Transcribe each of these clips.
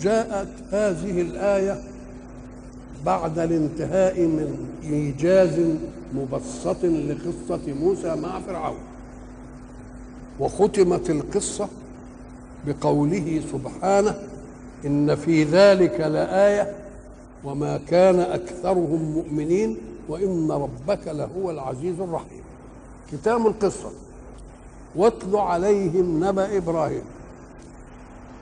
جاءت هذه الآية بعد الانتهاء من إيجاز مبسط لقصة موسى مع فرعون. وختمت القصة بقوله سبحانه إن في ذلك لآية وما كان أكثرهم مؤمنين وإن ربك لهو العزيز الرحيم. ختام القصة. واتل عليهم نبأ إبراهيم.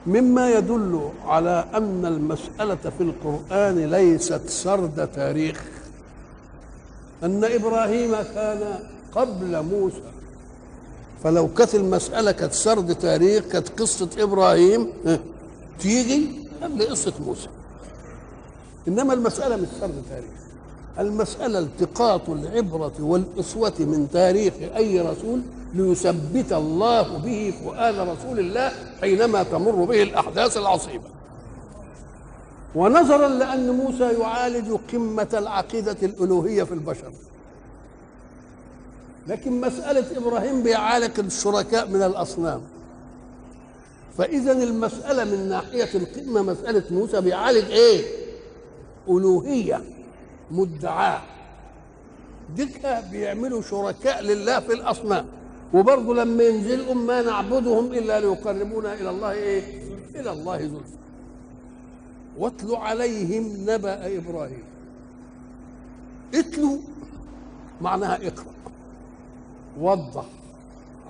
مما يدل على أن المسألة في القرآن ليست سرد تاريخ. أن إبراهيم كان قبل موسى. فلو كانت المسألة كانت سرد تاريخ كانت قصة إبراهيم تيجي قبل قصة موسى. إنما المسألة مش سرد تاريخ. المسألة التقاط العبرة والأسوة من تاريخ أي رسول ليثبت الله به فؤاد رسول الله حينما تمر به الأحداث العصيبة. ونظرا لأن موسى يعالج قمة العقيدة الألوهية في البشر. لكن مسألة إبراهيم بيعالج الشركاء من الأصنام. فاذا المسألة من ناحية القمة مسألة موسى بيعالج إيه؟ ألوهية. مدعاة ديك بيعملوا شركاء لله في الأصنام وبرضه لما ينزلوا ما نعبدهم إلا ليقربونا إلى الله إيه؟ إلى الله زلفى. واتلوا عليهم نبأ إبراهيم. اتلوا معناها اقرأ. وضح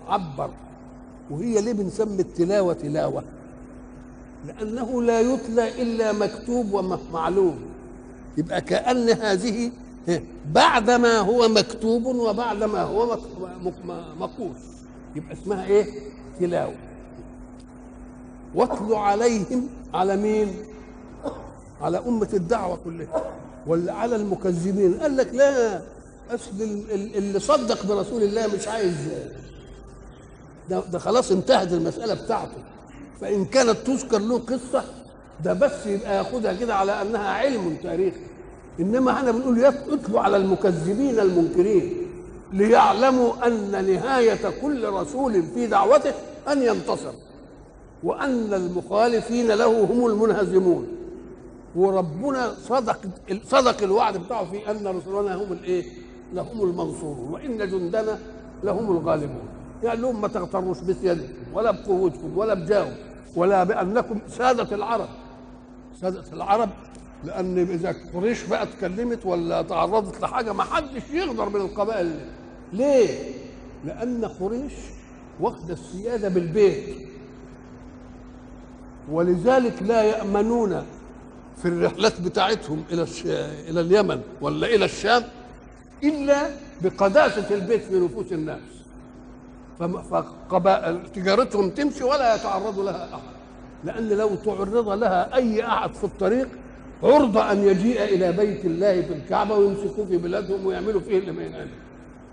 عبر وهي ليه بنسمي التلاوة تلاوة؟ لأنه لا يتلى إلا مكتوب ومعلوم يبقى كأن هذه بعد ما هو مكتوب وبعد ما هو مقوس يبقى اسمها إيه؟ تلاوة. واتلو عليهم على مين؟ على أمة الدعوة كلها. ولا على المكذبين. قال لك لا أصل اللي صدق برسول الله مش عايز. ده, ده خلاص انتهت المسألة بتاعته. فإن كانت تذكر له قصة ده بس يبقى ياخدها كده على أنها علم تاريخي. إنما إحنا بنقول اتلوا على المكذبين المنكرين ليعلموا أن نهاية كل رسول في دعوته أن ينتصر وأن المخالفين له هم المنهزمون. وربنا صدق صدق الوعد بتاعه في أن رسلنا هم الإيه؟ لهم المنصورون وإن جندنا لهم الغالبون. يعني لهم ما تغتروش بسيادتكم ولا بقوتكم ولا بجاهكم ولا بأنكم سادة العرب. سادة العرب لأن إذا قريش بقى اتكلمت ولا تعرضت لحاجة ما حدش يقدر من القبائل. ليه؟ لأن قريش واخدة السيادة بالبيت. ولذلك لا يأمنون في الرحلات بتاعتهم إلى إلى اليمن ولا إلى الشام إلا بقداسة البيت في نفوس الناس. فقبائل تجارتهم تمشي ولا يتعرض لها أحد. لأن لو تعرض لها أي أحد في الطريق عرضة أن يجيء إلى بيت الله في الكعبة ويمسكوه في بلادهم ويعملوا فيه اللي ما ينعمل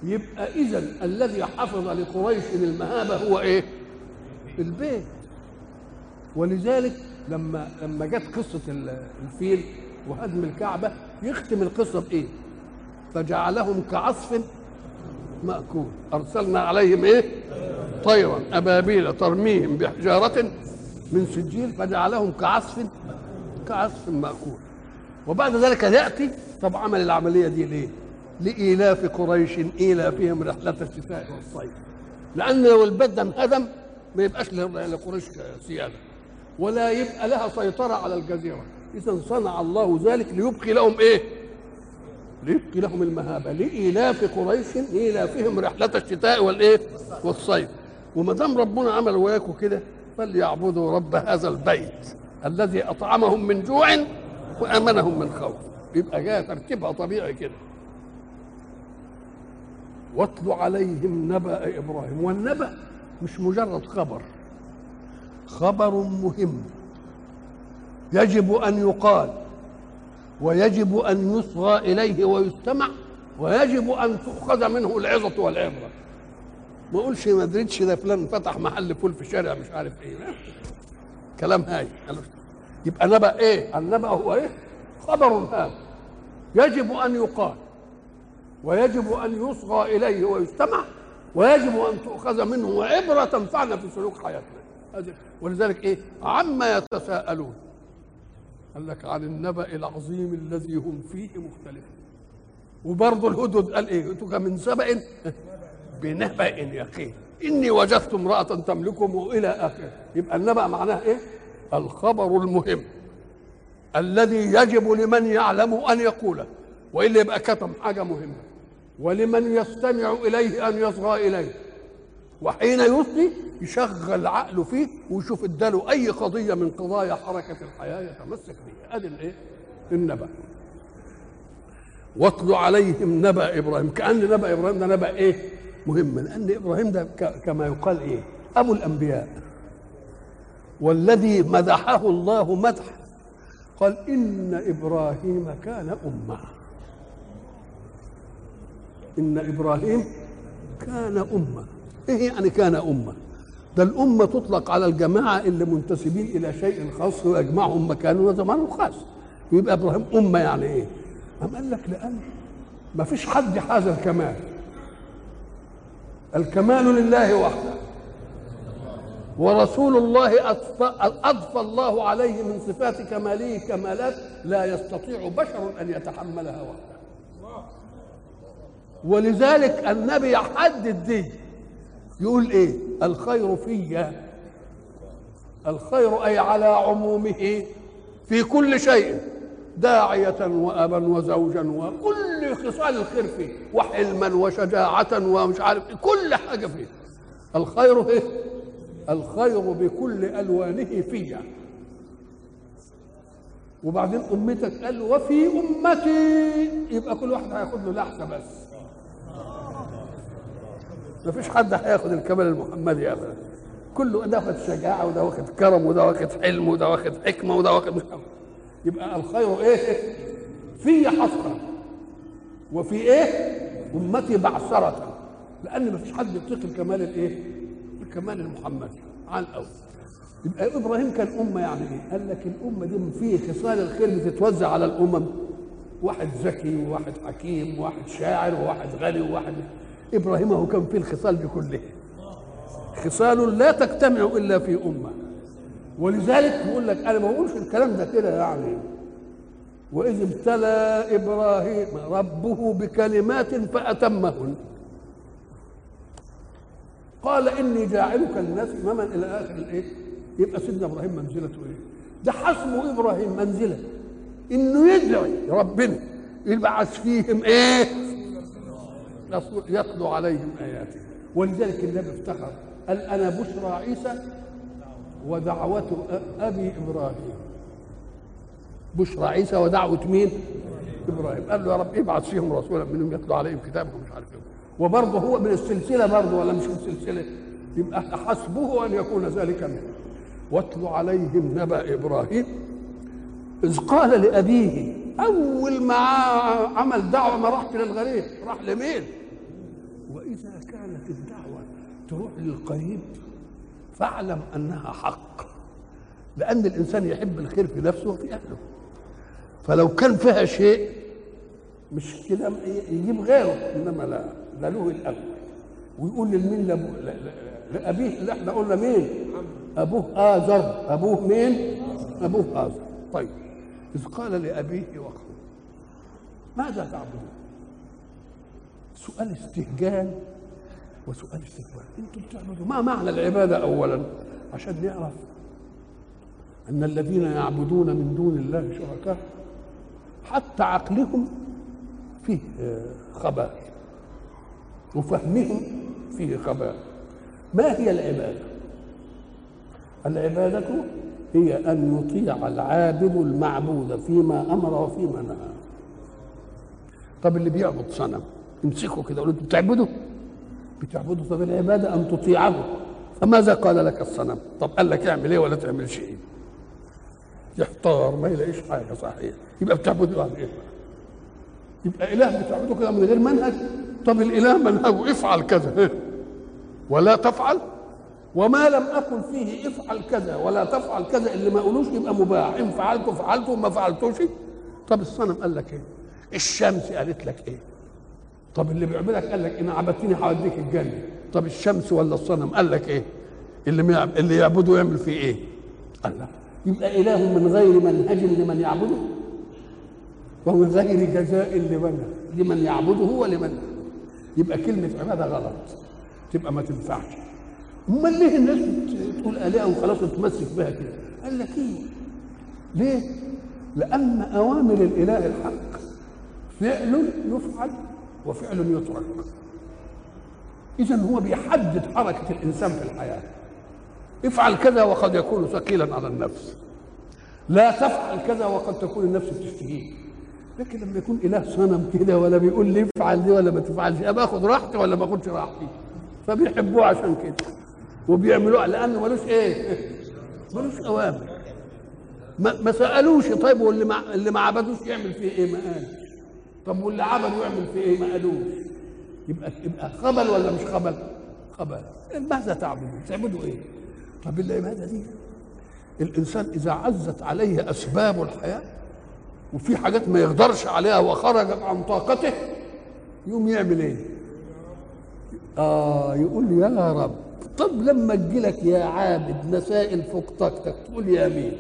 يبقى إذا الذي حفظ لقريش المهابة هو إيه؟ البيت ولذلك لما لما جت قصة الفيل وهدم الكعبة يختم القصة بإيه؟ فجعلهم كعصف مأكول أرسلنا عليهم إيه؟ طيرا أبابيل ترميهم بحجارة من سجيل فجعلهم كعصف كعصف مأكول. وبعد ذلك يأتي طب عمل العملية دي ليه؟ لإيلاف قريش إيلافهم رحلة الشتاء والصيف لأن لو البيت ده انهدم ما يبقاش لقريش سيادة. ولا يبقى لها سيطرة على الجزيرة. إذا صنع الله ذلك ليبقي لهم إيه؟ ليبقي لهم المهابة. لإيلاف قريش إيلافهم رحلة الشتاء والإيه؟ والصيف وما دام ربنا عمل وياكم كده فليعبدوا رب هذا البيت. الذي أطعمهم من جوع وأمنهم من خوف. يبقى جاء ترتيبها طبيعي كده. واتل عليهم نبأ إبراهيم. والنبأ مش مجرد خبر. خبر مهم. يجب أن يقال ويجب أن يصغى إليه ويستمع ويجب أن تؤخذ منه العظة والعبرة. ما أقولش ما أدريتش ده فلان فتح محل فول في شارع مش عارف إيه. كلام هاي. يبقى نبأ إيه؟ النبأ هو إيه؟ خبر هام يجب أن يقال ويجب أن يصغى إليه ويستمع ويجب أن تؤخذ منه عبرة تنفعنا في سلوك حياتنا. ولذلك إيه؟ عما يتساءلون. قال لك عن النبأ العظيم الذي هم فيه مختلفون. وبرضه الهدد قال إيه؟ اتوك من سبأ؟ بنبأ يقين إني وجدت امرأة تملكهم إلى آخره. يبقى النبأ معناه إيه؟ الخبر المهم الذي يجب لمن يعلم أن يقوله والا يبقى كتم حاجة مهمة ولمن يستمع إليه أن يصغى إليه وحين يصغي يشغل عقله فيه ويشوف إداله أي قضية من قضايا حركة الحياة يتمسك بها. ادي الايه النبأ. واتل عليهم نبأ إبراهيم. كأن نبأ إبراهيم ده نبأ إيه؟ مهم. لأن إبراهيم ده كما يقال إيه؟ أبو الأنبياء. والذي مدحه الله مدح. قال إن إبراهيم كان أمة. إن إبراهيم كان أمة. إيه يعني كان أمة؟ ده الأمة تطلق على الجماعة اللي منتسبين إلى شيء خاص ويجمعهم مكان وزمان خاص. ويبقى إبراهيم أمة يعني إيه؟ أم قال لك لأن ما فيش حد حاز الكمال. الكمال لله وحده. ورسول الله أضفى الله عليه من صفات كماله كمالات لا يستطيع بشر أن يتحملها وحده. ولذلك النبي يحدد دي يقول إيه؟ الخير في الخير أي على عمومه في كل شيء داعية وأبا وزوجا وكل خصال الخير فيه وحلما وشجاعة ومش عارف كل حاجة فيه. الخير إيه؟ الخير بكل ألوانه فيا. وبعدين أمتك قال وفي أمتي. يبقى كل واحد هياخد له لحظة بس. ما فيش حد هياخد الكمال المحمدي ابدا. كله ده واخد شجاعة وده واخد كرم وده واخد حلم وده واخد حكمة وده واخد يبقى الخير إيه؟ في حصرا وفي إيه؟ أمتي بعثرة. لأن ما فيش حد يطيق الكمال الإيه؟ الكمال المحمدي على الأول. يبقى إبراهيم كان أمة يعني إيه؟ قال لك الأمة دي فيه خصال الخير بتتوزع على الأمم. واحد ذكي وواحد حكيم وواحد شاعر وواحد غني وواحد. إبراهيم هو كان فيه الخصال دي كلها. خصال لا تجتمع إلا في أمة. ولذلك بيقول لك أنا ما بقولش الكلام ده كده يعني. وإذ ابتلى إبراهيم ربه بكلمات فأتمهن. قال إني جاعلك للناس إماما إلى آخر الإيه؟ يبقى سيدنا إبراهيم منزلته إيه؟ ده حسبه إبراهيم منزلة. إنه يدعي ربنا يبعث فيهم إيه؟ يتلو عليهم آياته. ولذلك النبي افتخر قال أنا بشرى عيسى ودعوة أبي إبراهيم. بشرى عيسى ودعوة مين؟ إبراهيم. قال له يا رب ابعث فيهم رسولا منهم يتلو عليهم كتابك ومش عارف إيه. وبرضه هو من السلسله برضه ولا مش من السلسله يبقى حسبه أن يكون ذلك منه. واتل عليهم نبأ إبراهيم. إذ قال لأبيه أول ما عمل دعوة ما راحش للغريب راح لمين؟ وإذا كانت الدعوة تروح للقريب فاعلم أنها حق لأن الإنسان يحب الخير في نفسه وفي أهله. فلو كان فيها شيء مش كده يجيب غيره إنما لا. له الأول ويقول لأبوه لأبيه اللي إحنا قلنا مين؟ أبوه ازر أبوه مين؟ أبوه ازر طيب إذ قال لأبيه وقومه ماذا تعبدون؟ سؤال استهجان وسؤال استكبار إنتم بتعبدوا ما معنى العبادة أولا؟ عشان نعرف أن الذين يعبدون من دون الله شركاء حتى عقلهم فيه خباء وفهمهم فيه خباء ما هي العبادة؟ العبادة هي أن يطيع العابد المعبود فيما أمر وفيما نهى. طب اللي بيعبد صنم امسكه كده قول بتعبده؟ بتعبده. طب العبادة أن تطيعه. فماذا قال لك الصنم؟ طب قال لك اعمل إيه ولا تعملش إيه يحتار ما يلاقيش حاجة صحيح. يبقى بتعبده على إيه؟ يبقى إله بتعبده كده من غير منهج. طب الإله منهجه افعل كذا. ولا تفعل. وما لم أكن فيه افعل كذا ولا تفعل كذا اللي ما قولوش يبقى مباح. إن فعلته فعلته وما فعلتوش. طب الصنم قال لك إيه؟ الشمس قالت لك إيه؟ طب اللي بيعبدك قال لك إن عبدتني هوديك الجنة. طب الشمس ولا الصنم قال لك إيه؟ اللي اللي يعبده يعمل فيه إيه؟ قال لا يبقى إله من غير منهج لمن يعبده. ومن غير جزاء لمن؟ لمن يعبده ولمن يبقى كلمة عباده غلط. تبقى ما تنفعش. أمال ليه الناس تقول آلهة وخلاص تتمسك بها كده؟ قال لك إيه؟ ليه؟ لأن أوامر الإله الحق فعل يفعل وفعل يترك. اذا هو بيحدد حركة الإنسان في الحياة. افعل كذا وقد يكون ثقيلا على النفس. لا تفعل كذا وقد تكون النفس بتشتهيه لكن لما يكون إله صنم كده ولا بيقول لي افعل دي ولا ما تفعلش أبقى آخد راحتي ولا ما آخدش راحتي؟ فبيحبوه عشان كده. وبيعملوه لأنه ملوش إيه؟ ملوش أوامر. ما, ما سألوش طيب واللي ما اللي ما عبدوش يعمل فيه إيه؟ ما قالش طب واللي عبده يعمل فيه إيه؟ ما قالوش. يبقى يبقى خبل ولا مش خبل؟ خبل. ماذا تعبدون؟ تعبدوا إيه؟ طب العباده دي. الإنسان إذا عزت عليه أسباب الحياة وفي حاجات ما يقدرش عليها وخرجت عن طاقته يقوم يعمل إيه؟ آه يقول يا رب طب لما تجي لك يا عابد مسائل فوق طاقتك تقول يا مين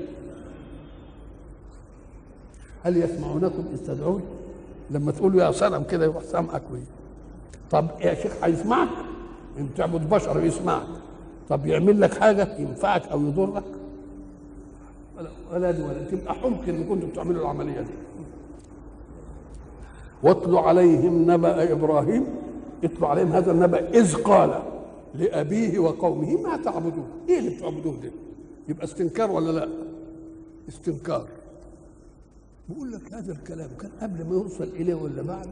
هل يسمعونكم؟ إذ تدعون لما تقولوا يا سلام كده يروح سامعك ويه طب يا شيخ هيسمعك؟ انت تعبد بشر يسمعك. طب يعمل لك حاجة ينفعك أو يضرك؟ ولا دي ولا تبقى حمق إن كنتوا بتعملوا العملية دي. واتل عليهم نبأ إبراهيم. اتلوا عليهم هذا النبأ إذ قال لأبيه وقومه ما تعبدون؟ إيه اللي بتعبدوه ده؟ يبقى استنكار ولا لا؟ استنكار. بقول لك هذا الكلام كان قبل ما يوصل إليه ولا بعد؟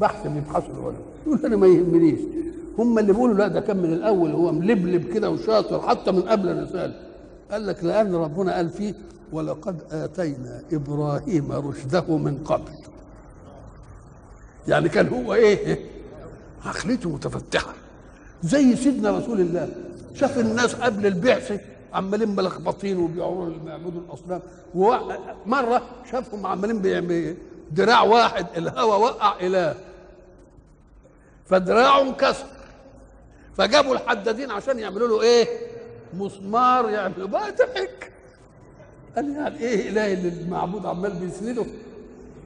بحث بيبحثوا العلماء يقول أنا ما يهمنيش. هم اللي بيقولوا لا ده كان من الأول هو ملبلب كده وشاطر حتى من قبل الرساله قال لك لأن ربنا قال فيه ولقد آتينا إبراهيم رشده من قبل. يعني كان هو إيه؟ عقليته متفتحة. زي سيدنا رسول الله. شاف الناس قبل البعثه عمالين ملخبطين وبيعملوا بيعبدوا الأصنام. ومره شافهم عمالين دراع واحد الهوى وقع اله فدراعه انكسر فجابوا الحدادين عشان يعملوا له إيه؟ مسمار يعملوا بقى ضحك قال يعني إيه إله اللي المعبود عمال بيسنده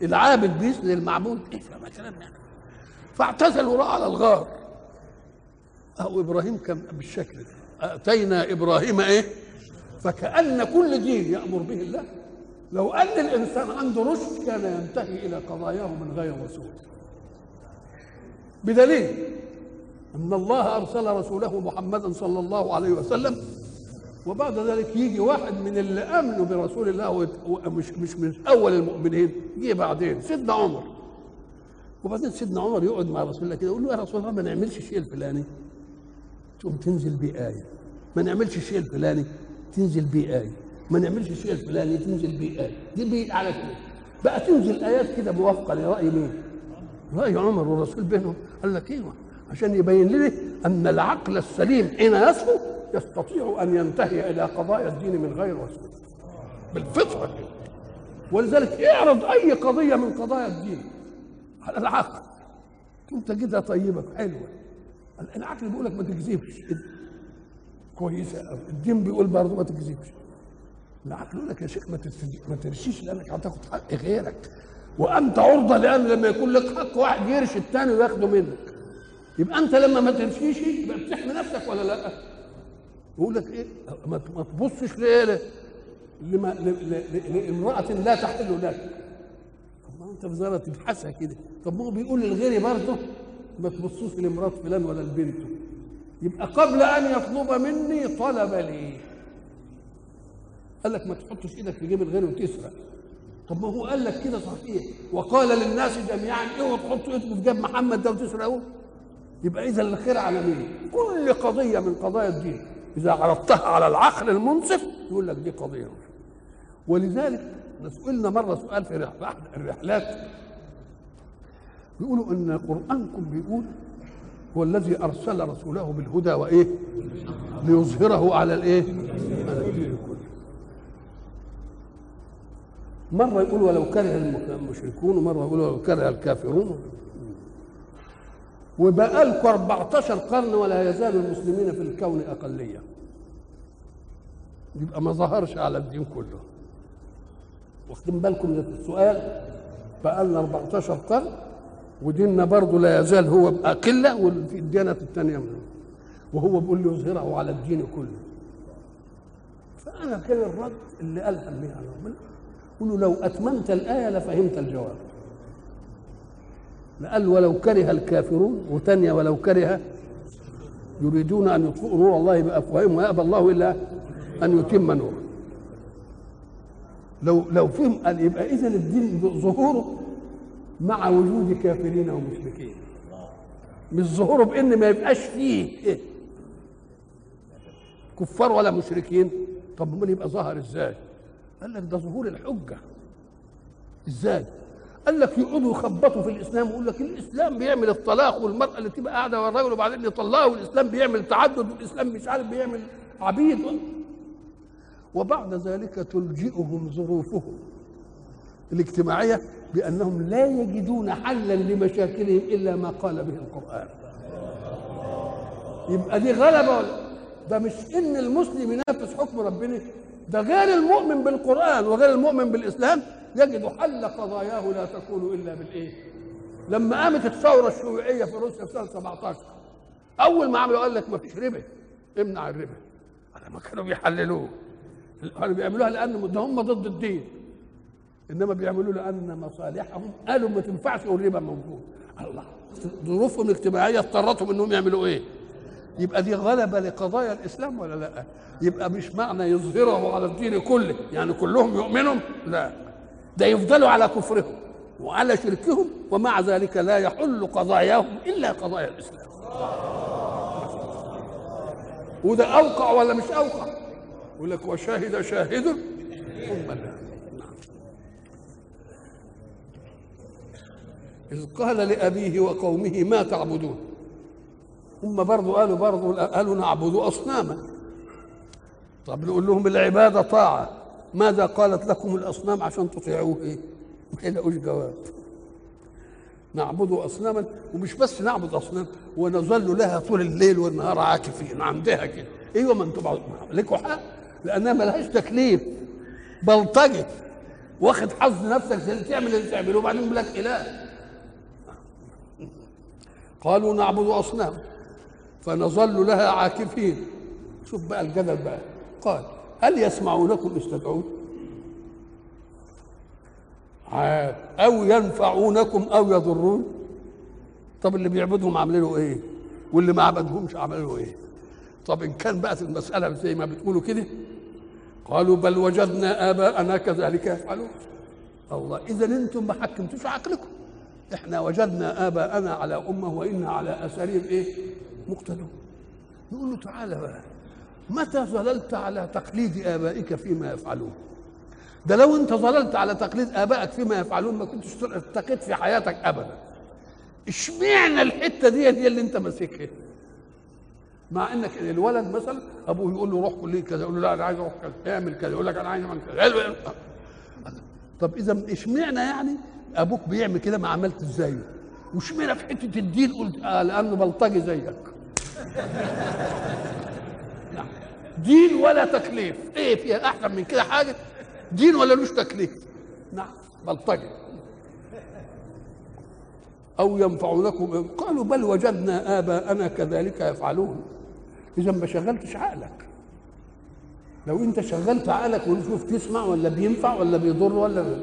العابد بيسند المعبود إيه فما يعني فاعتزلوا راى على الغار. أو إبراهيم كان بالشكل ده. أتينا إبراهيم إيه؟ فكأن كل دين يأمر به الله. لو أن الإنسان عنده رشد كان ينتهي إلى قضاياه من غير رسول بدليل أن الله أرسل رسوله محمدا صلى الله عليه وسلم. وبعد ذلك يجي واحد من اللي امنوا برسول الله ومش مش من أول المؤمنين. جه بعدين سيدنا عمر. وبعدين سيدنا عمر يقعد مع رسول الله كده يقول له يا رسول الله ما نعملش الشيء الفلاني. تقوم تنزل بيه آية ما نعملش الشيء الفلاني تنزل بيه آية ما نعملش الشيء الفلاني تنزل بيه آية دي بيه على كده. بقى تنزل آيات كده موافقة لرأي مين؟ رأي عمر والرسول بينهم. قال لك أيوه عشان يبين لي أن العقل السليم حين يصفو يستطيع أن ينتهي إلى قضايا الدين من غير رسول بالفطرة ولذلك اعرض أي قضية من قضايا الدين على العقل. انت كده طيبك حلوة. العقل بيقول لك ما تكذبش. كويسة قوي الدين بيقول برضه ما تكذبش. العقل يقول لك يا شيخ ما ترشيش لأنك هتاخد حق غيرك. وأنت عرضة لأن لما يكون لك حق واحد يرشي الثاني وياخده منك. يبقى انت لما ما ترشيش يبقى بتحمي نفسك ولا لا؟ يقول لك إيه؟ ما تبصش لامرأة لا تحل لك طب ما أنت بزاره تبحثها كده. طب ما هو بيقول للغير برضه ما تبصوش لمرات فلان ولا لبنته. يبقى قبل أن يطلب مني طلب لي. قال لك ما تحطش إيدك في جيب الغير وتسرق. طب ما هو قال لك كده صحيح. وقال للناس جميعا اوعوا تحطوا ايدكم في جيب محمد ده وتسرقوه يبقى إذا الخير على مين؟ كل قضية من قضايا الدين. إذا عرضتها على العقل المنصف يقول لك دي قضية. ولذلك سئلنا مرة سؤال في احد الرحلات بيقولوا إن قرانكم بيقول هو الذي أرسل رسوله بالهدى وإيه؟ ليظهره على الإيه؟ على الدين كله. مرة يقول ولو كره المشركون ومرة يقول ولو كره الكافرون. وبقى لكم 14 قرن ولا يزال المسلمين في الكون أقلية. يبقى ما ظهرش على الدين كله. واخدين بالكم من السؤال؟ بقى لنا 14 قرن وديننا برضه لا يزال هو قله وفي الديانات الثانية منه. وهو بيقول لي يظهره على الدين كله. فأنا كان الرد اللي قالها بها قولوا لو أتممت الآية لفهمت الجواب. قال ولو كره الكافرون وثانيه ولو كره يريدون أن يطفئوا نور الله بأفواههم ويأبى الله إلا أن يتم نوره. لو لو فهم قال يبقى اذا الدين ظهوره مع وجود كافرين ومشركين. مش ظهوره بإن ما يبقاش فيه إيه؟ كفار ولا مشركين. طب أمال يبقى ظهر إزاي؟ قال لك ده ظهور الحجة. إزاي؟ قال لك يقعدوا يخبطوا في الإسلام ويقول لك الإسلام بيعمل الطلاق والمرأة اللي تبقى قاعدة والراجل وبعدين يطلقها والإسلام بيعمل تعدد والإسلام مش عارف بيعمل عبيد. وبعد ذلك تلجئهم ظروفهم الاجتماعية بأنهم لا يجدون حلا لمشاكلهم إلا ما قال به القرآن. يبقى دي غلبة ولا؟ ده مش إن المسلم ينافس حكم ربنا ده غير المؤمن بالقرآن وغير المؤمن بالإسلام يجد حل قضاياه لا تكون إلا بالإيه؟ لما قامت الثورة الشيوعية في روسيا في سنه 17 أول ما عملوا قال لك ما فيش ربا امنع الربا ما كانوا بيحللوه كانوا بيعملوها لأن ده هم ضد الدين إنما بيعملوا لأن مصالحهم قالوا ما تنفعش والربا موجود الله ظروفهم الاجتماعية اضطرتهم إنهم يعملوا إيه؟ يبقى دي غلبة لقضايا الإسلام ولا لأ؟ يبقى مش معنى يظهره على الدين كله يعني كلهم يؤمنوا؟ لا. ده يفضلوا على كفرهم وعلى شركهم ومع ذلك لا يحل قضاياهم إلا قضايا الإسلام. وده أوقع ولا مش أوقع؟ يقول لك وشاهد شاهد ثم إذ قال لأبيه وقومه ما تعبدون؟ هم برضو قالوا برضو قالوا نعبد أصناما. طب نقول لهم العبادة طاعة. ماذا قالت لكم الأصنام عشان تطيعوه؟ إيه؟ ما يلاقوش جواب. نعبد أصناما ومش بس نعبد أصنام ونظل لها طول الليل والنهار عاكفين عندها كده. أيوه ما أنتم لكم حق؟ لأنها ملهاش تكليف. بلطجه واخد حظ نفسك زي اللي تعمل اللي تعمله وبعدين لك إله. قالوا نعبد أصنام. فنظل لها عاكفين. شوف بقى الجدل بقى. قال هل يسمعونكم عاد. أو ينفعونكم أو يضرون؟ طب اللي بيعبدهم عاملين إيه؟ واللي ما عبدهمش عملوا إيه؟ طب إن كان بقت المسألة زي ما بتقولوا كده. قالوا بل وجدنا آباءنا كذلك يفعلون. الله اذا أنتم ما حكمتوش عقلكم. إحنا وجدنا آباءنا على أمة وإنا على اثارهم إيه؟ مقتدون. نقول له تعالى بقى متى ظللت على تقليد آبائك فيما يفعلون؟ ده لو انت ظللت على تقليد آبائك فيما يفعلون ما كنتش ارتقيت في حياتك ابدا. اشمعنى الحتة دي دي اللي انت ماسكها؟ مع انك الولد مثلا أبوه يقول له روح كلية كذا يقول له لا أنا عايز أروح كذا اعمل كذا يقول لك أنا عايز أعمل كذا طب إذا اشمعنى يعني أبوك بيعمل كده؟ ما عملت زيه واشمعنى في حتة الدين قلت آه لأنه بلطجي زيك. دين ولا تكليف. إيه فيها أحسن من كده حاجة؟ دين ولا لوش تكليف؟ نعم. بلطجي أو ينفعونكم قالوا بل وجدنا آباءنا كذلك يفعلون. إذا ما شغلتش عقلك. لو أنت شغلت عقلك ونشوف تسمع ولا بينفع ولا بيضر ولا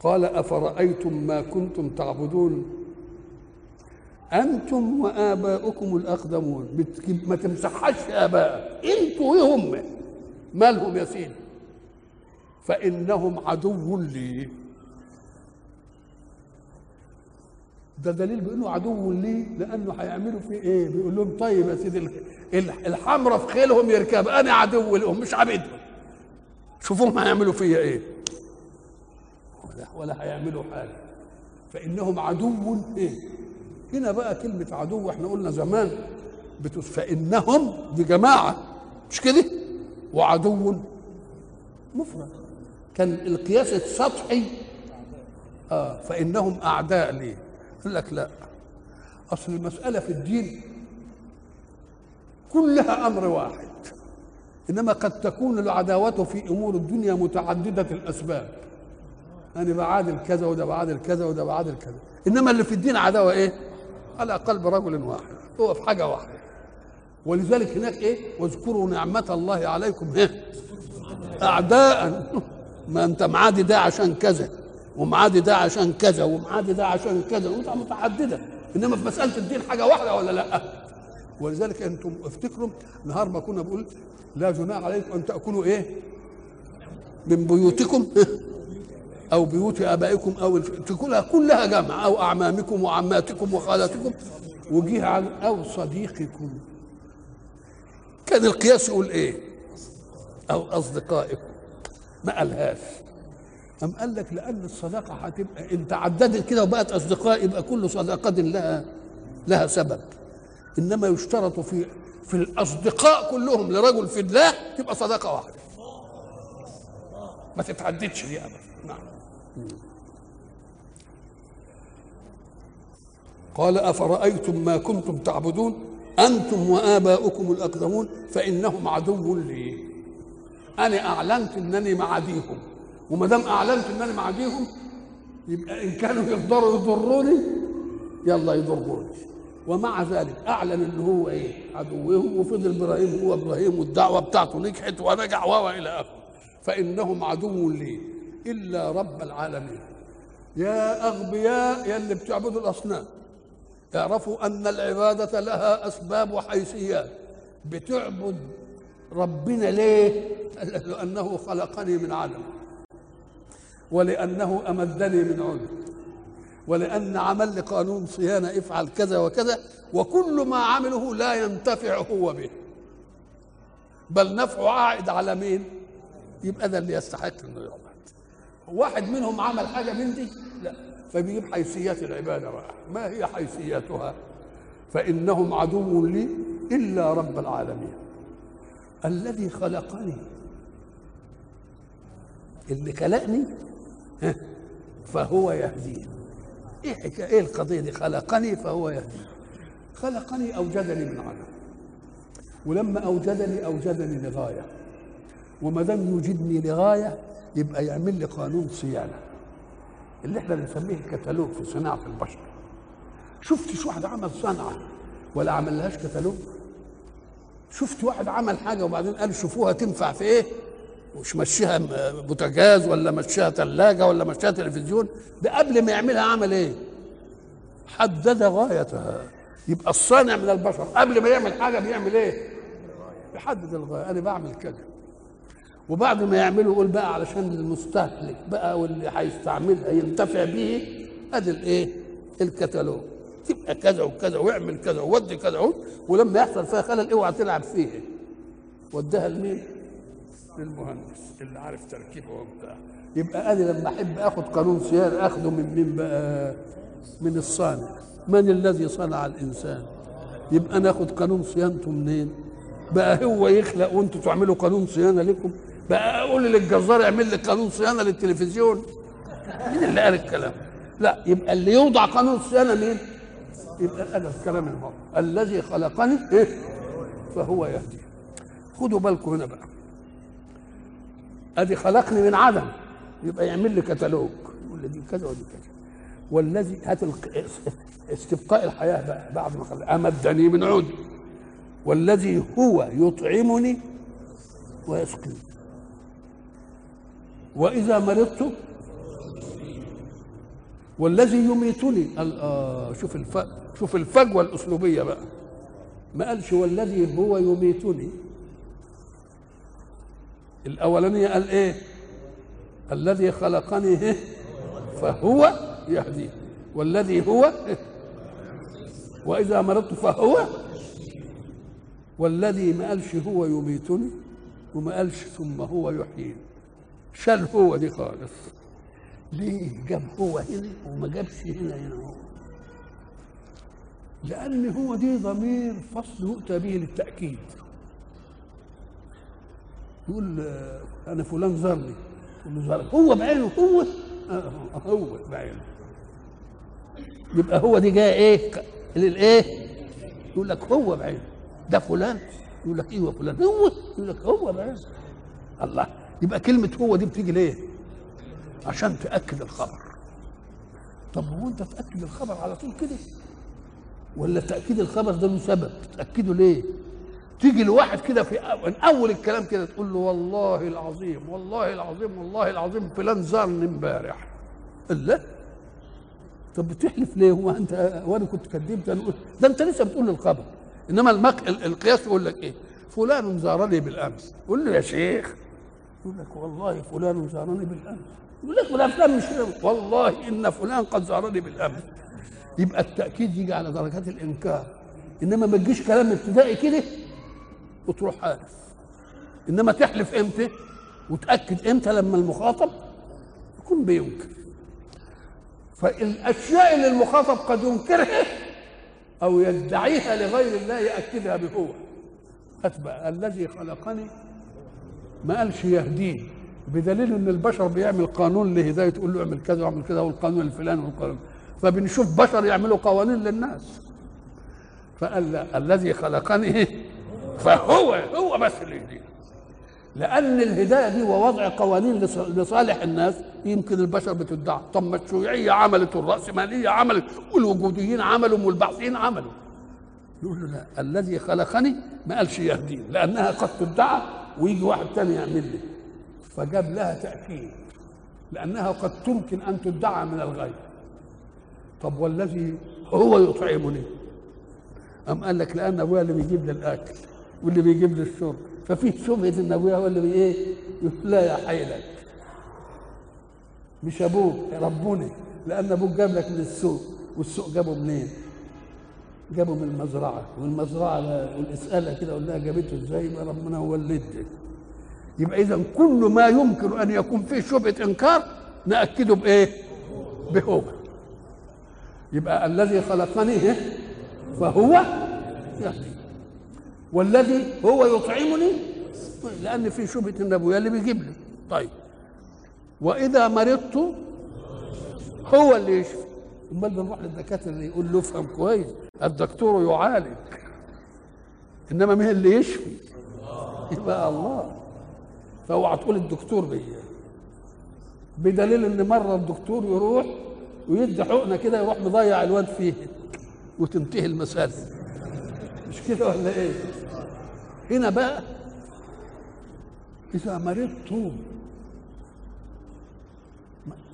قال أفرأيتم ما كنتم تعبدون؟ أنتم وآباؤكم الأقدمون. ما تمسحش ابائك أنتوا إيه هم مالهم يا سيدي؟ فإنهم عدو لي. ده دليل بأنه عدو ليه لأنه هيعملوا فيه إيه؟ بيقول لهم طيب يا سيدي الحمرة في خيلهم يركب. أنا عدو لهم مش عبيدهم شوفوهم هيعملوا فيا إيه. ولا, ولا هيعملوا حاجة. فإنهم عدو إيه؟ هنا بقى كلمة عدو إحنا قلنا زمان بتس فإنهم دي جماعة مش كده؟ وعدو مفرد. كان القياس السطحي آه فإنهم أعداء ليه؟ قال لك لا. أصل المسألة في الدين كلها أمر واحد إنما قد تكون العداوة في أمور الدنيا متعددة الأسباب. أنا بعادل كذا وده بعادل كذا وده بعادل كذا. إنما اللي في الدين عداوة إيه؟ على قلب رجل واحد هو في حاجة واحدة. ولذلك هناك إيه؟ واذكروا نعمة الله عليكم إيه اعداء. ما أنت معادي ده عشان كذا ومعادي ده عشان كذا ومعادي ده عشان كذا متعددة. إنما في مسألة الدين حاجة واحدة ولا لأ؟ ولذلك أنتم افتكروا نهار ما كنا بقول لا جناح عليكم أن تأكلوا إيه؟ من بيوتكم. أو بيوت آبائكم أو تاكلها كلها جمع أو أعمامكم وعماتكم وخالاتكم. وجيه على أو صديقكم. كان القياس يقول إيه؟ أو أصدقائكم. ما قالهاش. أم قال لك لأن الصداقة هتبقى أنت عددت كده وبقت أصدقاء يبقى كل صداقة لها لها سبب. إنما يشترط في في الأصدقاء كلهم لرجل في الله تبقى صداقة واحدة. ما تتعددش دي أبدا. نعم. قال أفرأيتم ما كنتم تعبدون؟ أنتم وآباؤكم الأقدمون فإنهم عدو لي. أنا أعلنت أنني معاديهم وما دام أعلنت أنني معاديهم يبقى إن كانوا يقدروا يضروني يلا يضروني. ومع ذلك أعلن أن هو إيه؟ عدوهم وفضل إبراهيم هو إبراهيم والدعوة بتاعته نجحت ونجح وإلى آخره. فإنهم عدو لي. إلا رب العالمين يا أغبياء يا اللي بتعبدوا الأصنام اعرفوا أن العبادة لها أسباب وحيثيات بتعبد ربنا ليه؟ لأنه خلقني من عدم ولأنه أمدني من علم ولأن عمل قانون صيانة افعل كذا وكذا وكل ما عمله لا ينتفع هو به بل نفعه عائد على مين؟ يبقى ده اللي يستحق إنه يعبد واحد منهم عمل حاجة من دي؟ لا. فبيجيب حيثيات العبادة بقى. ما هي حيثياتها؟ فإنهم عدو لي إلا رب العالمين. الذي خلقني. اللي خلقني فهو يهدين إيه حكايه إيه القضية دي؟ خلقني فهو يهدين خلقني أوجدني من عدم ولما أوجدني أوجدني لغاية. وما دام يوجدني لغاية يبقى يعمل لي قانون صيانة. اللي إحنا بنسميه الكتالوج في صناعة البشر. شفتش واحد عمل صنعة ولا عمل لهاش كتالوج؟ شفت واحد عمل حاجة وبعدين قال شوفوها تنفع في إيه؟ مش مشيها بوتاجاز ولا مشيها ثلاجه ولا مشيها تلفزيون؟ ده قبل ما يعملها عمل إيه؟ حدد غايتها. يبقى الصانع من البشر قبل ما يعمل حاجة بيعمل إيه؟ يحدد الغاية. أنا بعمل كذا وبعد ما يعمله يقول بقى علشان المستهلك بقى واللي هيستعملها ينتفع به أدي الإيه الكتالوج تبقى كذا وكذا واعمل كذا وودي كذا ولما يحصل فيها خلل اوعى تلعب فيها وديها لمين؟ للمهندس اللي عارف تركيبه وبتاع يبقى أنا لما أحب آخد قانون صيانة آخده من مين بقى؟ من الصانع من الذي صنع الإنسان؟ يبقى ناخد قانون صيانته منين؟ بقى هو يخلق وأنتوا تعملوا قانون صيانة لكم بقى أقول للجزار اعمل لي قانون صيانة للتلفزيون. مين اللي قال الكلام؟ لا يبقى اللي يوضع قانون صيانة مين؟ يبقى أنا الكلام المرء الذي خلقني إيه؟ فهو يهدي. خدوا بالكم هنا بقى. ادي خلقني من عدم يبقى يعمل لي كتالوج. يقول لي دي كذا ودي كذا. والذي هات استبقاء الحياة بقى بعد ما خلق. أمدني من عود. والذي هو يطعمني ويسقيني. وإذا مرضت والذي يميتني آه شوف الف... شوف الفجوة الأسلوبية بقى. ما قالش والذي هو يميتني. الأولانية قال إيه؟ الذي خلقني إيه؟ فهو يهديه والذي هو إيه؟ وإذا مرضت فهو. والذي ما قالش هو يميتني وما قالش ثم هو يحييني. شال هو دي خالص. ليه جاب هو هنا وما جابش هنا هنا هو؟ لأن هو دي ضمير فصل يؤتى به للتأكيد. يقول آه، أنا فلان زارك هو بعينه هو؟ آه، هو بعينه. يبقى هو دي جاية إيه؟ للايه يقول لك هو بعينه. ده فلان؟ يقول لك أيوه فلان؟ هو. يقول لك هو بعينه. الله. يبقى كلمة هو دي بتيجي ليه؟ عشان تأكد الخبر. طب هو انت تأكد الخبر على طول كده. ولا تأكيد الخبر ده له سبب؟ تاكده ليه؟ تيجي لواحد كده في أول, أول الكلام كده تقول له والله العظيم والله العظيم والله العظيم فلان زارني امبارح. لا طب بتحلف ليه؟ هو أنت وأنا كنت كذبت أنا قلت ده أنت لسه بتقول الخبر. إنما المق... ال- القياس يقول لك إيه؟ فلان زارني بالأمس. قول له يا شيخ يقول لك والله فلان زارني بالأمس. يقول لك فلان مش. والله إن فلان قد زارني بالأمس. يبقى التأكيد يجي على درجات الإنكار. إنما ما تجيش كلام ابتدائي كده وتروح حالف إنما تحلف إمتى وتأكد إمتى لما المخاطب يكون بينكر. فالأشياء اللي المخاطب قد ينكرها أو يدعيها لغير الله يأكدها أتبع الذي خلقني ما قالش يهديني بدليل إن البشر بيعمل قانون لهداية تقول له اعمل كذا واعمل كذا والقانون الفلاني والقانون. فبنشوف بشر يعملوا قوانين للناس. فقال لا الذي خلقني فهو هو بس اللي يهديني. لأن الهداية دي ووضع قوانين لص- لصالح الناس يمكن البشر بتدعى. طب ما الشيوعية عملت والرأسمالية عملت والوجوديين عملوا والبعثيين عملوا. يقول له لا الذي خلقني ما قالش يهديني لأنها قد تدعى ويجي واحد تاني يعمل لي. فجاب لها تأكيد لأنها قد تمكن أن تدعى من الغيب. طب والذي هو يطعمني؟ أم قال لك لأن أبويا اللي بيجيب لي الأكل واللي بيجيب لي الشرب. ففي شبهة إن أبويا هو اللي إيه؟ لا يا حيلك. مش أبوك ربوني. لأن أبوك جاب لك من السوق والسوق جابه منين؟ جابه من المزرعة والمزرعة لا- والإسئلة كده قلنا جابته إزاي؟ يبقى ربنا هو اللي يبقى إذا كل ما يمكن أن يكون فيه شبهة إنكار نأكده بإيه؟ بهو يبقى الذي خلقني؟ فهو يهدي والذي هو يطعمني لأن في شبهة ان ابويا اللي بيجيب لي. طيب. وإذا مرضت هو اللي يشفي. أمال بنروح للدكاترة يقول له افهم كويس. الدكتور يعالج. إنما مين اللي يشفي. يبقى الله. فأوعى تقول الدكتور بي. بدليل إن مرة الدكتور يروح ويدي حقنة كده يروح مضيع الواد فيه وتنتهي المسألة. مش كده ولا إيه؟ هنا بقى إذا مرضت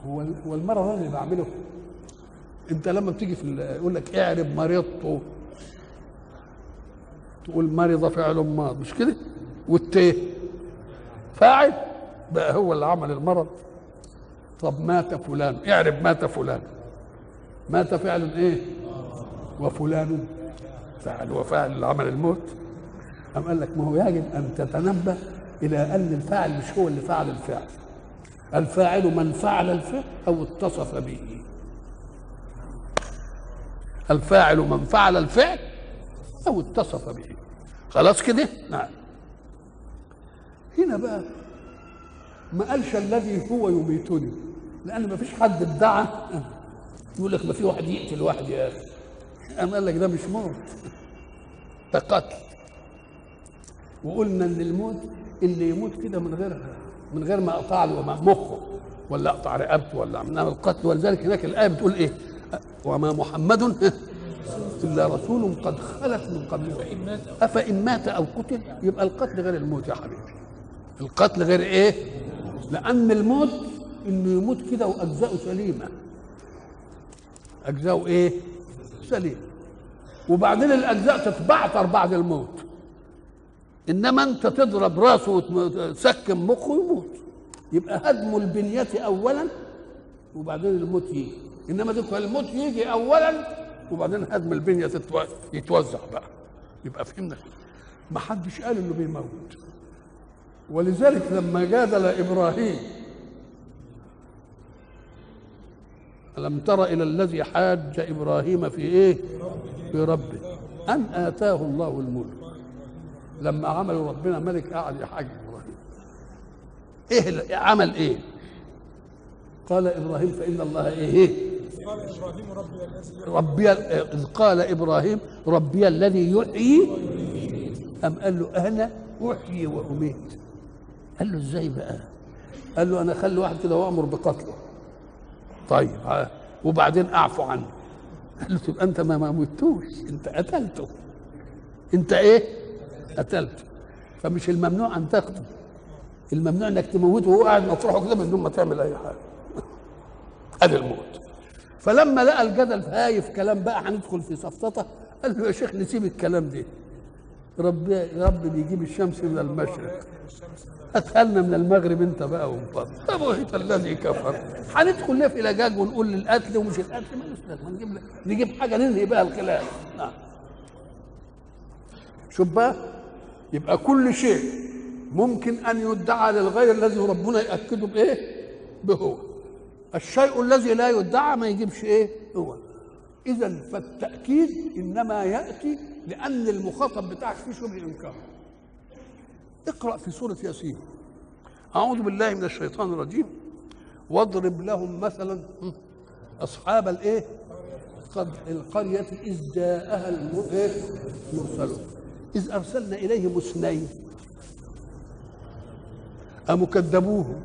هو هو المرض اللي بعمله أنت لما بتيجي في يقول لك اعرب مرضت تقول مرض فعل ماض مش كده؟ والت فاعل. بقى هو اللي عمل المرض. طب مات فلان اعرب مات فلان. مات فعل إيه؟ وفلان. فعل وفاعل اللي عمل الموت. أم قال لك ما هو يجب أن تتنبه إلى أن الفاعل مش هو اللي فعل الفعل. الفاعل من فعل الفعل أو اتصف به. الفاعل من فعل الفعل أو اتصف به. خلاص كده؟ نعم. هنا بقى ما قالش الذي هو يميتني لأن ما فيش حد ادعى. يقول لك ما في واحد يقتل واحد يا أخي. قام قال لك ده مش موت ده قتل. وقلنا إن الموت اللي يموت كده من غير من غير ما أقطع له مخه ولا أقطع رقبته ولا انما القتل ولذلك هناك الآية بتقول إيه؟ وما محمد إلا رسول قد خلت من قبله أفإن مات أو قتل يبقى القتل غير الموت يا حبيبي. القتل غير إيه؟ لأن الموت إنه يموت كده واجزاؤه سليمة. اجزاؤه إيه؟ سليم وبعدين الأجزاء تتبعتر بعد الموت. إنما أنت تضرب راسه وتسكن مخه يموت. يبقى هدم البنية اولا وبعدين الموت يجي. إنما ذكر الموت يجي اولا وبعدين هدم البنية. يتوزع بقى يبقى فهمنا ما حدش قال إنه بيموت ولذلك لما جادل إبراهيم ألم تر إلى الذي حاج إبراهيم في إيه؟ في ربه أن آتاه الله الملك لما عملوا ربنا ملك قعد يحاج إبراهيم إيه ال- عمل إيه؟ قال إبراهيم فإن الله إيه؟ قال إبراهيم ربي الذي إذ قال إبراهيم ربي الذي يحيي. أم قال له أنا أحيي وأميت. قال له إزاي بقى؟ قال له أنا أخلي واحد كده وأمر بقتله. طيب وبعدين أعفو عنه. قال له تبقى أنت ما موتوش أنت قتلته. أنت إيه؟ قتلته. فمش الممنوع أن تقتل. الممنوع إنك تموته وهو قاعد مطرحه كده من دون ما تعمل أي حاجة. ادي الموت. فلما لقى الجدل هايف كلام بقى هندخل في سفسطه قال له يا شيخ نسيب الكلام ده. ربي رب بيجيب الشمس من المشرق. هاتها من المغرب انت بقى وانفض. فبهت الذي كفر هندخل ليه في لجاج ونقول للقتل ومش القتل. مالوش لازمه نجيب نجيب حاجة ننهي بقى الخلاف. نعم. شوف بقى يبقى كل شيء ممكن أن يدعى للغير الذي ربنا يأكده بإيه؟ بهو. الشيء الذي لا يدعى ما يجيبش إيه؟ هو. اذا فالتأكيد إنما يأتي لأن المخاطب بتاعك فيه شبه انكار اقرأ في سورة ياسين. أعوذ بالله من الشيطان الرجيم. واضرب لهم مثلا أصحاب الإيه؟ قد القرية إذ جاءها الم-؟ المرسلون. إذ أرسلنا إليهم اثنين. قاموا كذبوه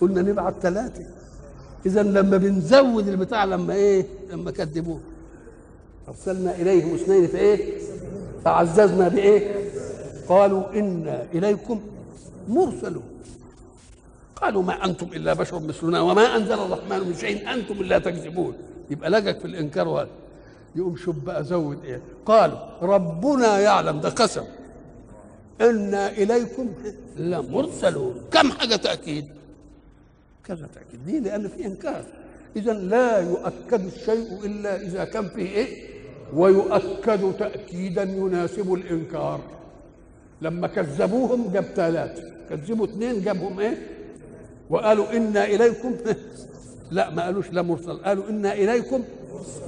قلنا نبعت ثلاثة. إذا لما بنزود البتاع لما إيه؟ لما كذبوه أرسلنا إليهم اثنين في إيه؟ فعززنا بإيه؟ قالوا إنا إليكم مرسلون قالوا ما أنتم إلا بشر مثلنا وما أنزل الرحمن من شيء أنتم إلا تكذبون يبقى لجك في الإنكار وهذا يقوم شوف بقى زود إيه؟ قالوا ربنا يعلم ده قسم إنا إليكم لمرسلون كم حاجة تأكيد كذا تأكيد. ليه؟ لأن في إنكار. إذا لا يؤكد الشيء إلا إذا كان فيه إيه؟ ويؤكد تأكيدا يناسب الإنكار. لما كذبوهم جاب ثلاثة. كذبوا اثنين جابهم إيه؟ وقالوا إنا إليكم لا ما قالوش لا مرسل. قالوا إنا إليكم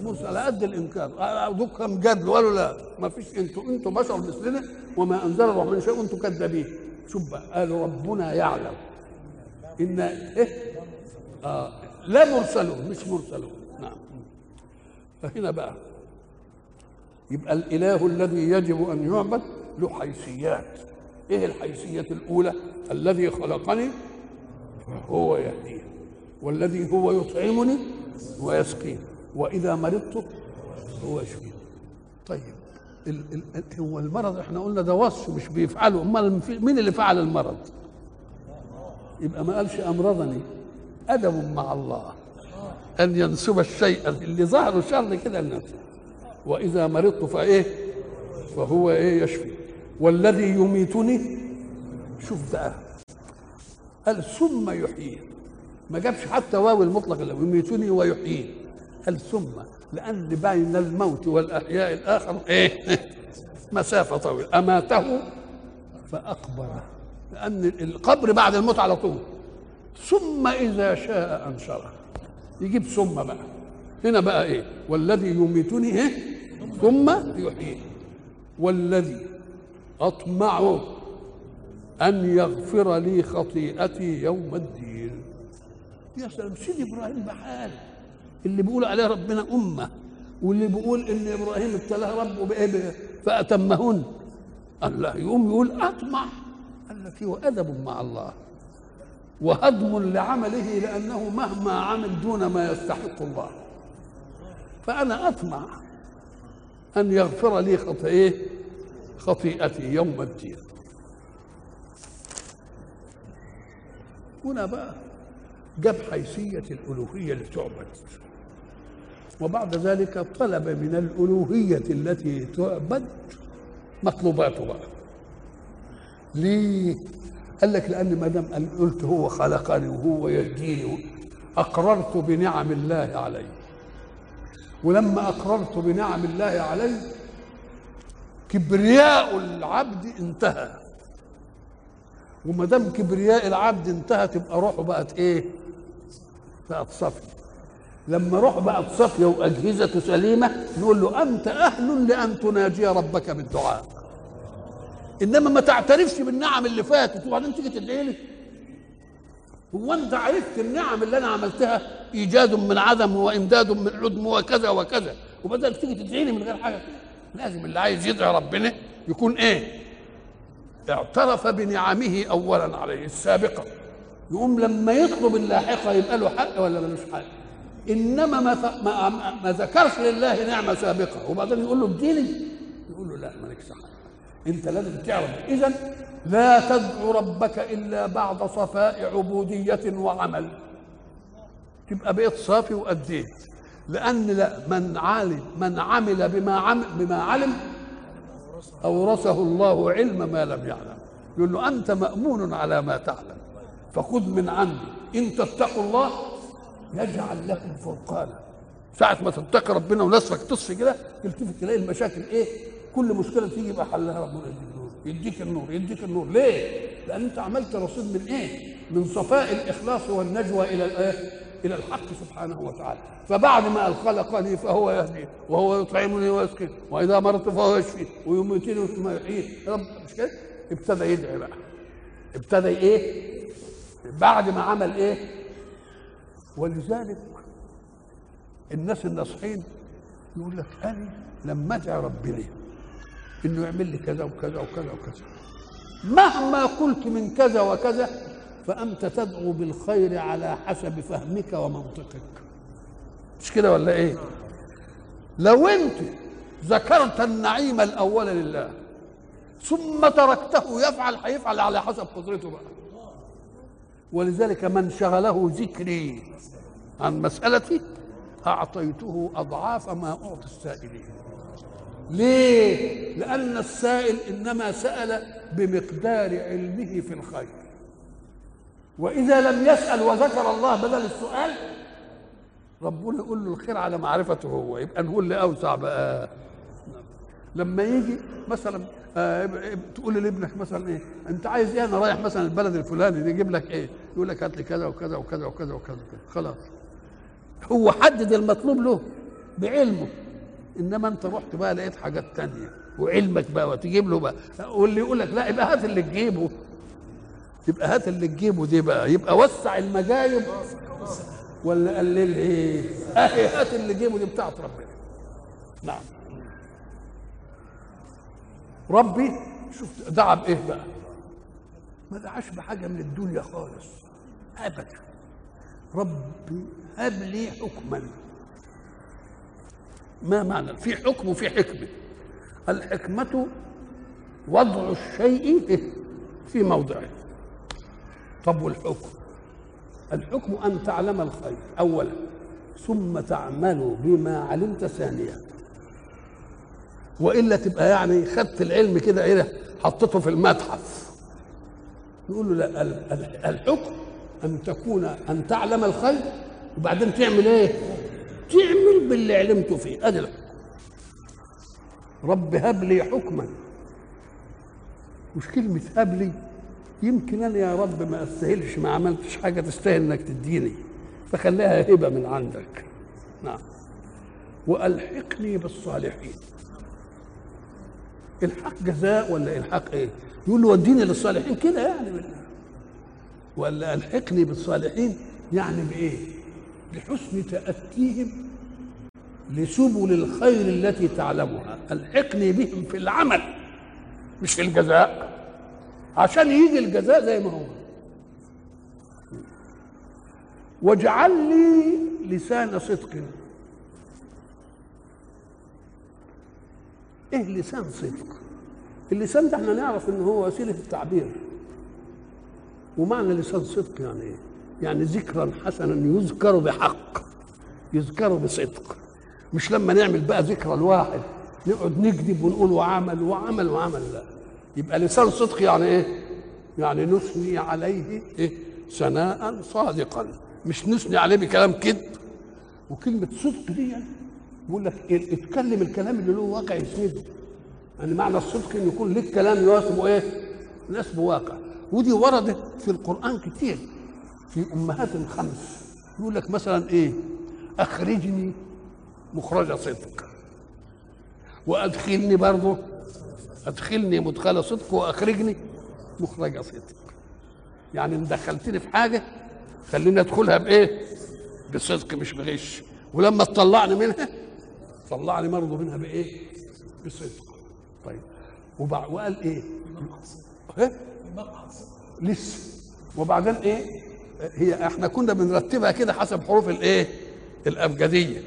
مرسل. على قد الإنكار دوكم جدل. قالوا لا ما فيش. أنتوا أنتوا بشر مثلنا وما أنزل الله من شيء وأنتوا كذابين. شوف بقى قالوا ربنا يعلم. إن إيه؟ آه لا مرسلون مش مرسلون. نعم. فهنا بقى. يبقى الإله الذي يجب أن يعبد له حيثيات. إيه الحيثية الأولى؟ الذي خلقني فهو يهدين والذي هو يطعمني ويسقين وإذا مرضت هو يشفين طيب ال ال هو المرض إحنا قلنا ده وصف مش بيفعله. أمال مين اللي فعل المرض؟ يبقى ما قالش أمرضني. أدب مع الله. أن ينسب الشيء اللي ظهره شر كده لنفسه. وإذا مرضت فإيه؟ فهو إيه يشفي. والذي يميتني؟ شوف ده. قال ثم يحيي. ما جابش حتى واو المطلق اللي يميتني ويحيي. قال ثم. لأن بين الموت والأحياء الآخر إيه؟ مسافة طويلة. أماته فأقبره. لأن القبر بعد الموت على طول. ثم إذا شاء أنشره. يجيب ثم بقى. هنا بقى إيه؟ والذي يميتني إيه؟ ثم يحيي. والذي أطمع أن يغفر لي خطيئتي يوم الدين. يا سلام سيدي إبراهيم بحال. اللي بيقول عليه ربنا أمة واللي بيقول إن إبراهيم ابتلاه ربه بإيه؟ فأتمهن. الله يقوم يقول أطمع. لك هو أدب مع الله وهضم لعمله لأنه مهما عمل دون ما يستحق الله. فأنا أطمع أن يغفر لي خطئيه خطيئتي يوم الدين. هنا بقى جاب حيثية الألوهية اللي تعبد وبعد ذلك طلب من الألوهية التي تعبد مطلوباته بقى ليه؟ قال لك لأن ما دام قلت هو خلقني وهو يهديني أقررت بنعم الله علي ولما أقررت بنعم الله علي كبرياء العبد انتهى وما دام كبرياء العبد انتهى تبقى روحه بقت إيه؟ بقت صافية لما روح بقت صافية واجهزته سليمة نقول له أنت أهل لأن تناجي ربك بالدعاء إنما ما تعترفش بالنعم اللي فاتت وبعدين تيجي تدعي لي؟ هو أنت عرفت النعم اللي أنا عملتها؟ إيجاد من عدم وإمداد من عدم وكذا وكذا. وبدأت تيجي تدعي لي من غير حاجة. لازم اللي عايز يدعي ربنا يكون إيه؟ اعترف بنعمه اولا عليه السابقة. يقوم لما يطلب اللاحقة يبقى له حق ولا ملوش حق. إنما ما, ما, ما ذكرش لله نعمة سابقة. وبعدين يقول له اديني يقول له لا مالكش حق. انت لازم تعرف. إذا لا تدعو ربك إلا بعد صفاء عبودية وعمل. تبقى بقيت صافي وأديت. لأن لا من علم من عمل بما عمل بما علم أورثه الله علم ما لم يعلم. يقول له أنت مأمون على ما تعلم فخذ من عندي. إن تتقوا الله يجعل لكم فرقانا. ساعة ما تتقي ربنا ونصرك تصفي كده تلتفت تلاقي المشاكل إيه؟ كل مشكلة تيجي يبقى حلها ربنا يديك النور يديك النور يديك النور ليه؟ لأن أنت عملت رصيد من إيه؟ من صفاء الإخلاص والنجوى إلى الإيه؟ إلى الحق سبحانه وتعالى فبعد ما خلقني فهو يهدي وهو يطعمني ويسقين وإذا مرضت فهو يشفي ويميتني ثم يحيي رب مش كده؟ ابتدى يدعي بقى ابتدى إيه؟ بعد ما عمل إيه؟ ولذلك الناس الناصحين يقول لك أنا لما ادعي ربنا إنه يعمل لي كذا وكذا وكذا وكذا. مهما قلت من كذا وكذا فأنت تدعو بالخير على حسب فهمك ومنطقك. مش كده ولا إيه؟ لو أنت ذكرت النعيم الأول لله ثم تركته يفعل هيفعل على حسب قدرته بقى. ولذلك من شغله ذكري عن مسألتي أعطيته أضعاف ما أعطي السائلين. ليه؟ لأن السائل إنما سأل بمقدار علمه في الخير. وإذا لم يسأل وذكر الله بدل السؤال ربنا يقول له الخير على معرفته هو يبقى نقول لي أوسع بقى. لما يجي مثلا آه تقول لابنك مثلا إيه أنت عايز إيه؟ أنا رايح مثلا البلد الفلاني يجيب لك إيه؟ يقول لك هات لي كذا وكذا وكذا وكذا وكذا. خلاص. هو حدد المطلوب له بعلمه. إنما أنت رحت بقى لقيت حاجات تانية. وعلمك بقى وتجيب له بقى. واللي يقول لك لا يبقى هات اللي تجيبه. يبقى هات اللي تجيبه دي بقى. يبقى وسع المجايب. ولا قلل إيه أهي هات اللي تجيبه دي بتاعت ربنا. نعم. ربي شفت دعا بايه بقى؟ ما دعاش بحاجة من الدنيا خالص. ابدا. ربي هب لي حكما. ما معنى؟ في حكم وفي حكمة. الحكمة وضع الشيء في موضعه طب والحكم؟ الحكم أن تعلم الخير اولا. ثم تعمل بما علمت ثانيا. وإلا تبقى يعني خدت العلم كده إيه حطيته في المتحف. نقول له لا الحكم أن تكون أن تعلم الخير وبعدين تعمل إيه؟ تعمل باللي علمته فيه. ادي الحكم رب هب لي حكما. مش كلمة هب لي يمكن أنا يا رب ما أستاهلش ما عملتش حاجة تستاهل إنك تديني فخليها هبة من عندك. نعم. وألحقني بالصالحين. الحق جزاء ولا الحق إيه؟ يقول له وديني للصالحين. كده يعني بالله. ولا ألحقني بالصالحين يعني بإيه؟ بحسن تأتيهم لسبل الخير التي تعلمها. الحقني بهم في العمل مش في الجزاء. عشان يجي الجزاء زي ما هو. واجعل لي لسان صدق. إيه لسان صدق؟ اللسان ده إحنا نعرف إن هو وسيلة التعبير. ومعنى لسان صدق يعني إيه؟ يعني ذكرا حسنا يذكر بحق يذكر بصدق. مش لما نعمل بقى ذكرى الواحد نقعد نكذب ونقول وعمل وعمل وعمل. لا. يبقى لسان صدق يعني إيه؟ يعني نثني عليه إيه؟ ثناء صادقا. مش نثني عليه بكلام كذب. وكلمة صدق دي بيقول لك إيه؟ اتكلم الكلام اللي له واقع يسنده يعني معنى الصدق ان يكون لك كلام يناسب إيه؟ يناسب واقع. ودي وردت في القرآن كتير. في أمهات خمس يقول لك مثلا إيه؟ أخرجني مخرج صدق وأدخلني برضه أدخلني مدخل صدق وأخرجني مخرج صدق يعني إن دخلتني في حاجة خليني أدخلها بإيه؟ بصدق مش بغش ولما تطلعني منها طلعني برضه منها بإيه؟ بصدق طيب وبع... وقال إيه؟ ها؟ لسه وبعدين إيه؟ هي إحنا كنا بنرتبها كده حسب حروف الايه؟ الأبجدية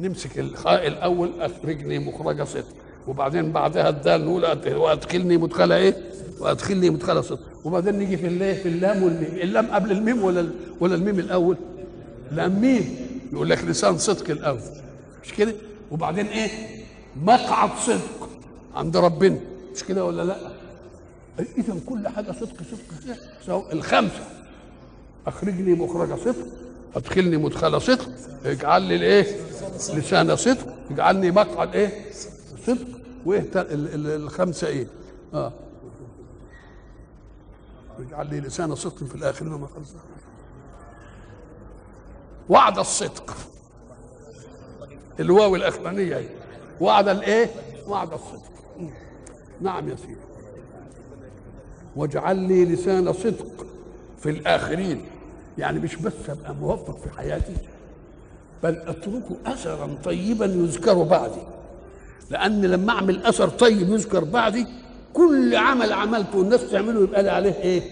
نمسك الخاء الأول اخرجني مخرج صدق وبعدين بعدها الدال نقول وأدخلني مدخل إيه؟ وأدخلني مدخل صدق وبعدين نيجي في الايه؟ في اللام والميم اللام قبل الميم ولا ولا الميم الأول؟ لام ميم يقول لك لسان صدق الأول مش كده؟ وبعدين إيه؟ مقعد صدق عند ربنا مش كده ولا لا؟ اذا كل حاجة صدق صدق كده سواء الخمسه اخرجني مخرج صدق أدخلني مدخل صدق اجعل لي الإيه؟ لسان صدق اجعلني مقعد إيه؟ صدق وايه الخمسة إيه؟ آه. اجعل لي لسان صدق في الاخرين وما خلص وعد الصدق. الواو الأخرانية إيه وعد الإيه؟ وعد الصدق. نعم يا سيدي. واجعل لي لسان صدق في الآخرين. يعني مش بس أبقى موفق في حياتي بل أتركه أثرا طيبا يذكر بعدي. لأن لما أعمل أثر طيب يذكر بعدي كل عمل عملته والناس تعمله يبقى لي عليه إيه؟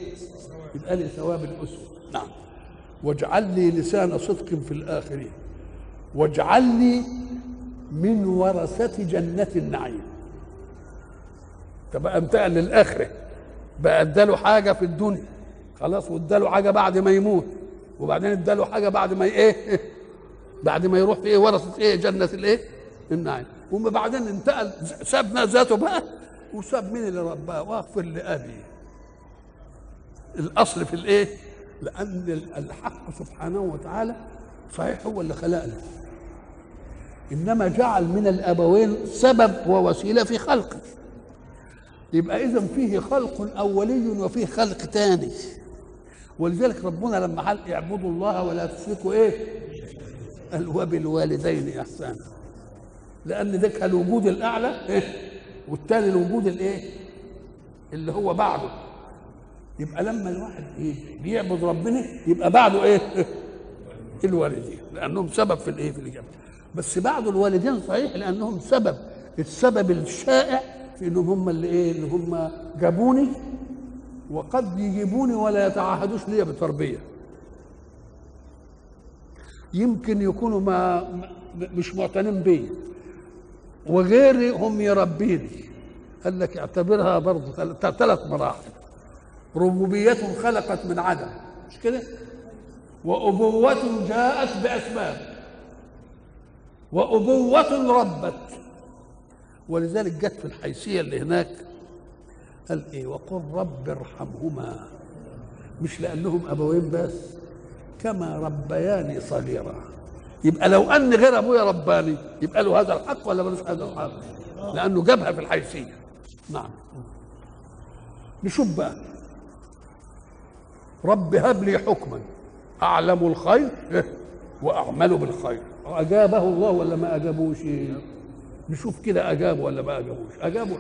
يبقى لي ثواب الأسوة نعم. واجعل لي لسان صدق في الآخرين. واجعل لي من ورثة جنة النعيم. تبقى انتقل للآخرة بقى أداله حاجة في الدنيا؟ خلاص واداله حاجة بعد ما يموت. وبعدين اداله حاجة بعد ما إيه؟ بعد ما يروح في إيه؟ ورثة إيه؟ جنة الإيه؟ النعيم. وبعدين انتقل ساب ذاته بقى. وساب مين اللي رباه؟ واغفر لأبي. الأصل في الإيه؟ لأن الحق سبحانه وتعالى صحيح هو اللي خلقنا. إنما جعل من الأبوين سبب ووسيلة في خلقه. يبقى اذا فيه خلق أولي وفيه خلق ثاني ولذلك ربنا لما قال اعبدوا الله ولا تشركوا إيه؟ قال وبالوالدين إحسانا. لأن ده الوجود الأعلى إيه؟ والثاني الوجود الإيه؟ اللي هو بعده. يبقى لما الواحد إيه بيعبد ربنا يبقى بعده إيه؟ الوالدين. لأنهم سبب في الإيه؟ في الإجابة. بس بعد الوالدين صحيح لأنهم سبب. السبب الشائع في إنهم هم اللي إيه؟ اللي هم جابوني وقد يجيبوني ولا يتعهدوش ليا بتربيه يمكن يكونوا ما مش معتنين بي. وغيري هم يربيني. قال لك اعتبرها برضه ثل- ثلاث مراحل. ربوبية خلقت من عدم. مش كده؟ وأبوة جاءت بأسباب. وأبوة ربت. ولذلك جت في الحيثية اللي هناك قال إيه؟ وقل رب ارحمهما. مش لأنهم أبوين بس كما ربياني صغيرا. يبقى لو أن غير أبويا رباني يبقى له هذا الحق ولا ملوش هذا الحق؟ لأنه جابها في الحيثية. نعم. نشوف بقى. رب هب لي حكما. أعلم الخير وأعمل بالخير. أجابه الله ولا ما أجابوش؟ نشوف كده اجابوا ولا ما أجابوش؟ اجابوا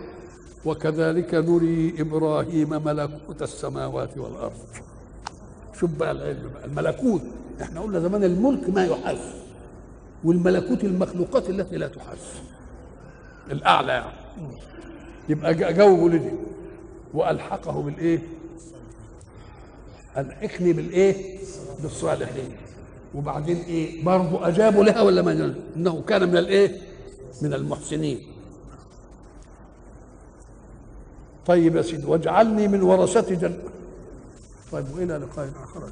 وكذلك نري إبراهيم ملكوت السماوات والأرض. شوف بقى العلم بقى. الملكوت إحنا قلنا زمان الملك ما يحس والملكوت المخلوقات التي لا تحس الأعلى يعني. يبقى جا- جاوبوا لدي وألحقه بالإيه؟ ألحقني بالإيه؟ بالصالحين. وبعدين إيه؟ برضه أجابوا لها ولا ما؟ إنه كان من الإيه؟ من المحسنين. طيب يا سيدي واجعلني من ورثة جنة طيب وإلى لقاء آخر.